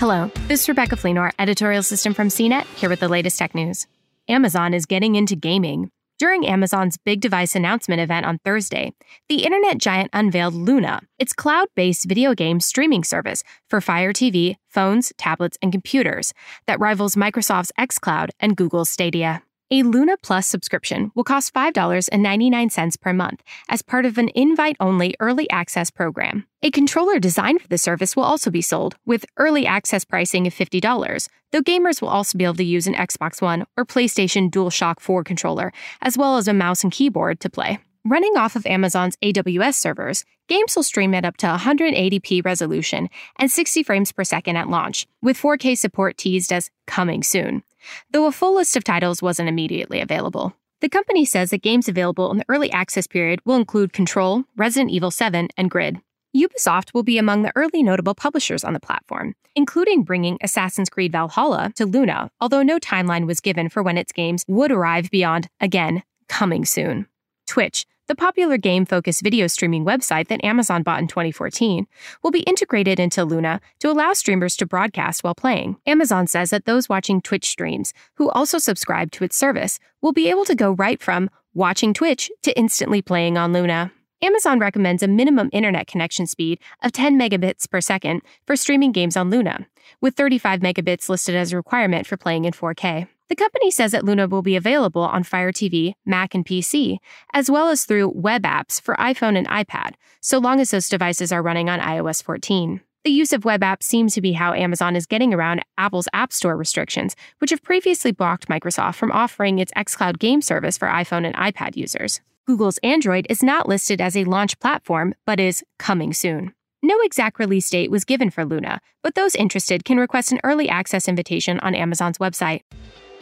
Hello, this is Rebecca Fleenor, editorial assistant from CNET, here with the latest tech news. Amazon is getting into gaming. During Amazon's big device announcement event on Thursday, the internet giant unveiled Luna, its cloud based video game streaming service for Fire TV, phones, tablets, and computers that rivals Microsoft's xCloud and Google's Stadia. A Luna Plus subscription will cost $5.99 per month as part of an invite only early access program. A controller designed for the service will also be sold, with early access pricing of $50, though gamers will also be able to use an Xbox One or PlayStation DualShock 4 controller, as well as a mouse and keyboard to play. Running off of Amazon's AWS servers, games will stream at up to 180p resolution and 60 frames per second at launch, with 4K support teased as coming soon though a full list of titles wasn't immediately available. The company says that games available in the early access period will include Control, Resident Evil 7, and Grid. Ubisoft will be among the early notable publishers on the platform, including bringing Assassin's Creed Valhalla to Luna, although no timeline was given for when its games would arrive beyond, again, coming soon. Twitch, the popular game focused video streaming website that Amazon bought in 2014, will be integrated into Luna to allow streamers to broadcast while playing. Amazon says that those watching Twitch streams who also subscribe to its service will be able to go right from watching Twitch to instantly playing on Luna. Amazon recommends a minimum internet connection speed of 10 megabits per second for streaming games on Luna, with 35 megabits listed as a requirement for playing in 4K. The company says that Luna will be available on Fire TV, Mac, and PC, as well as through web apps for iPhone and iPad, so long as those devices are running on iOS 14. The use of web apps seems to be how Amazon is getting around Apple's App Store restrictions, which have previously blocked Microsoft from offering its xCloud game service for iPhone and iPad users. Google's Android is not listed as a launch platform, but is coming soon. No exact release date was given for Luna, but those interested can request an early access invitation on Amazon's website.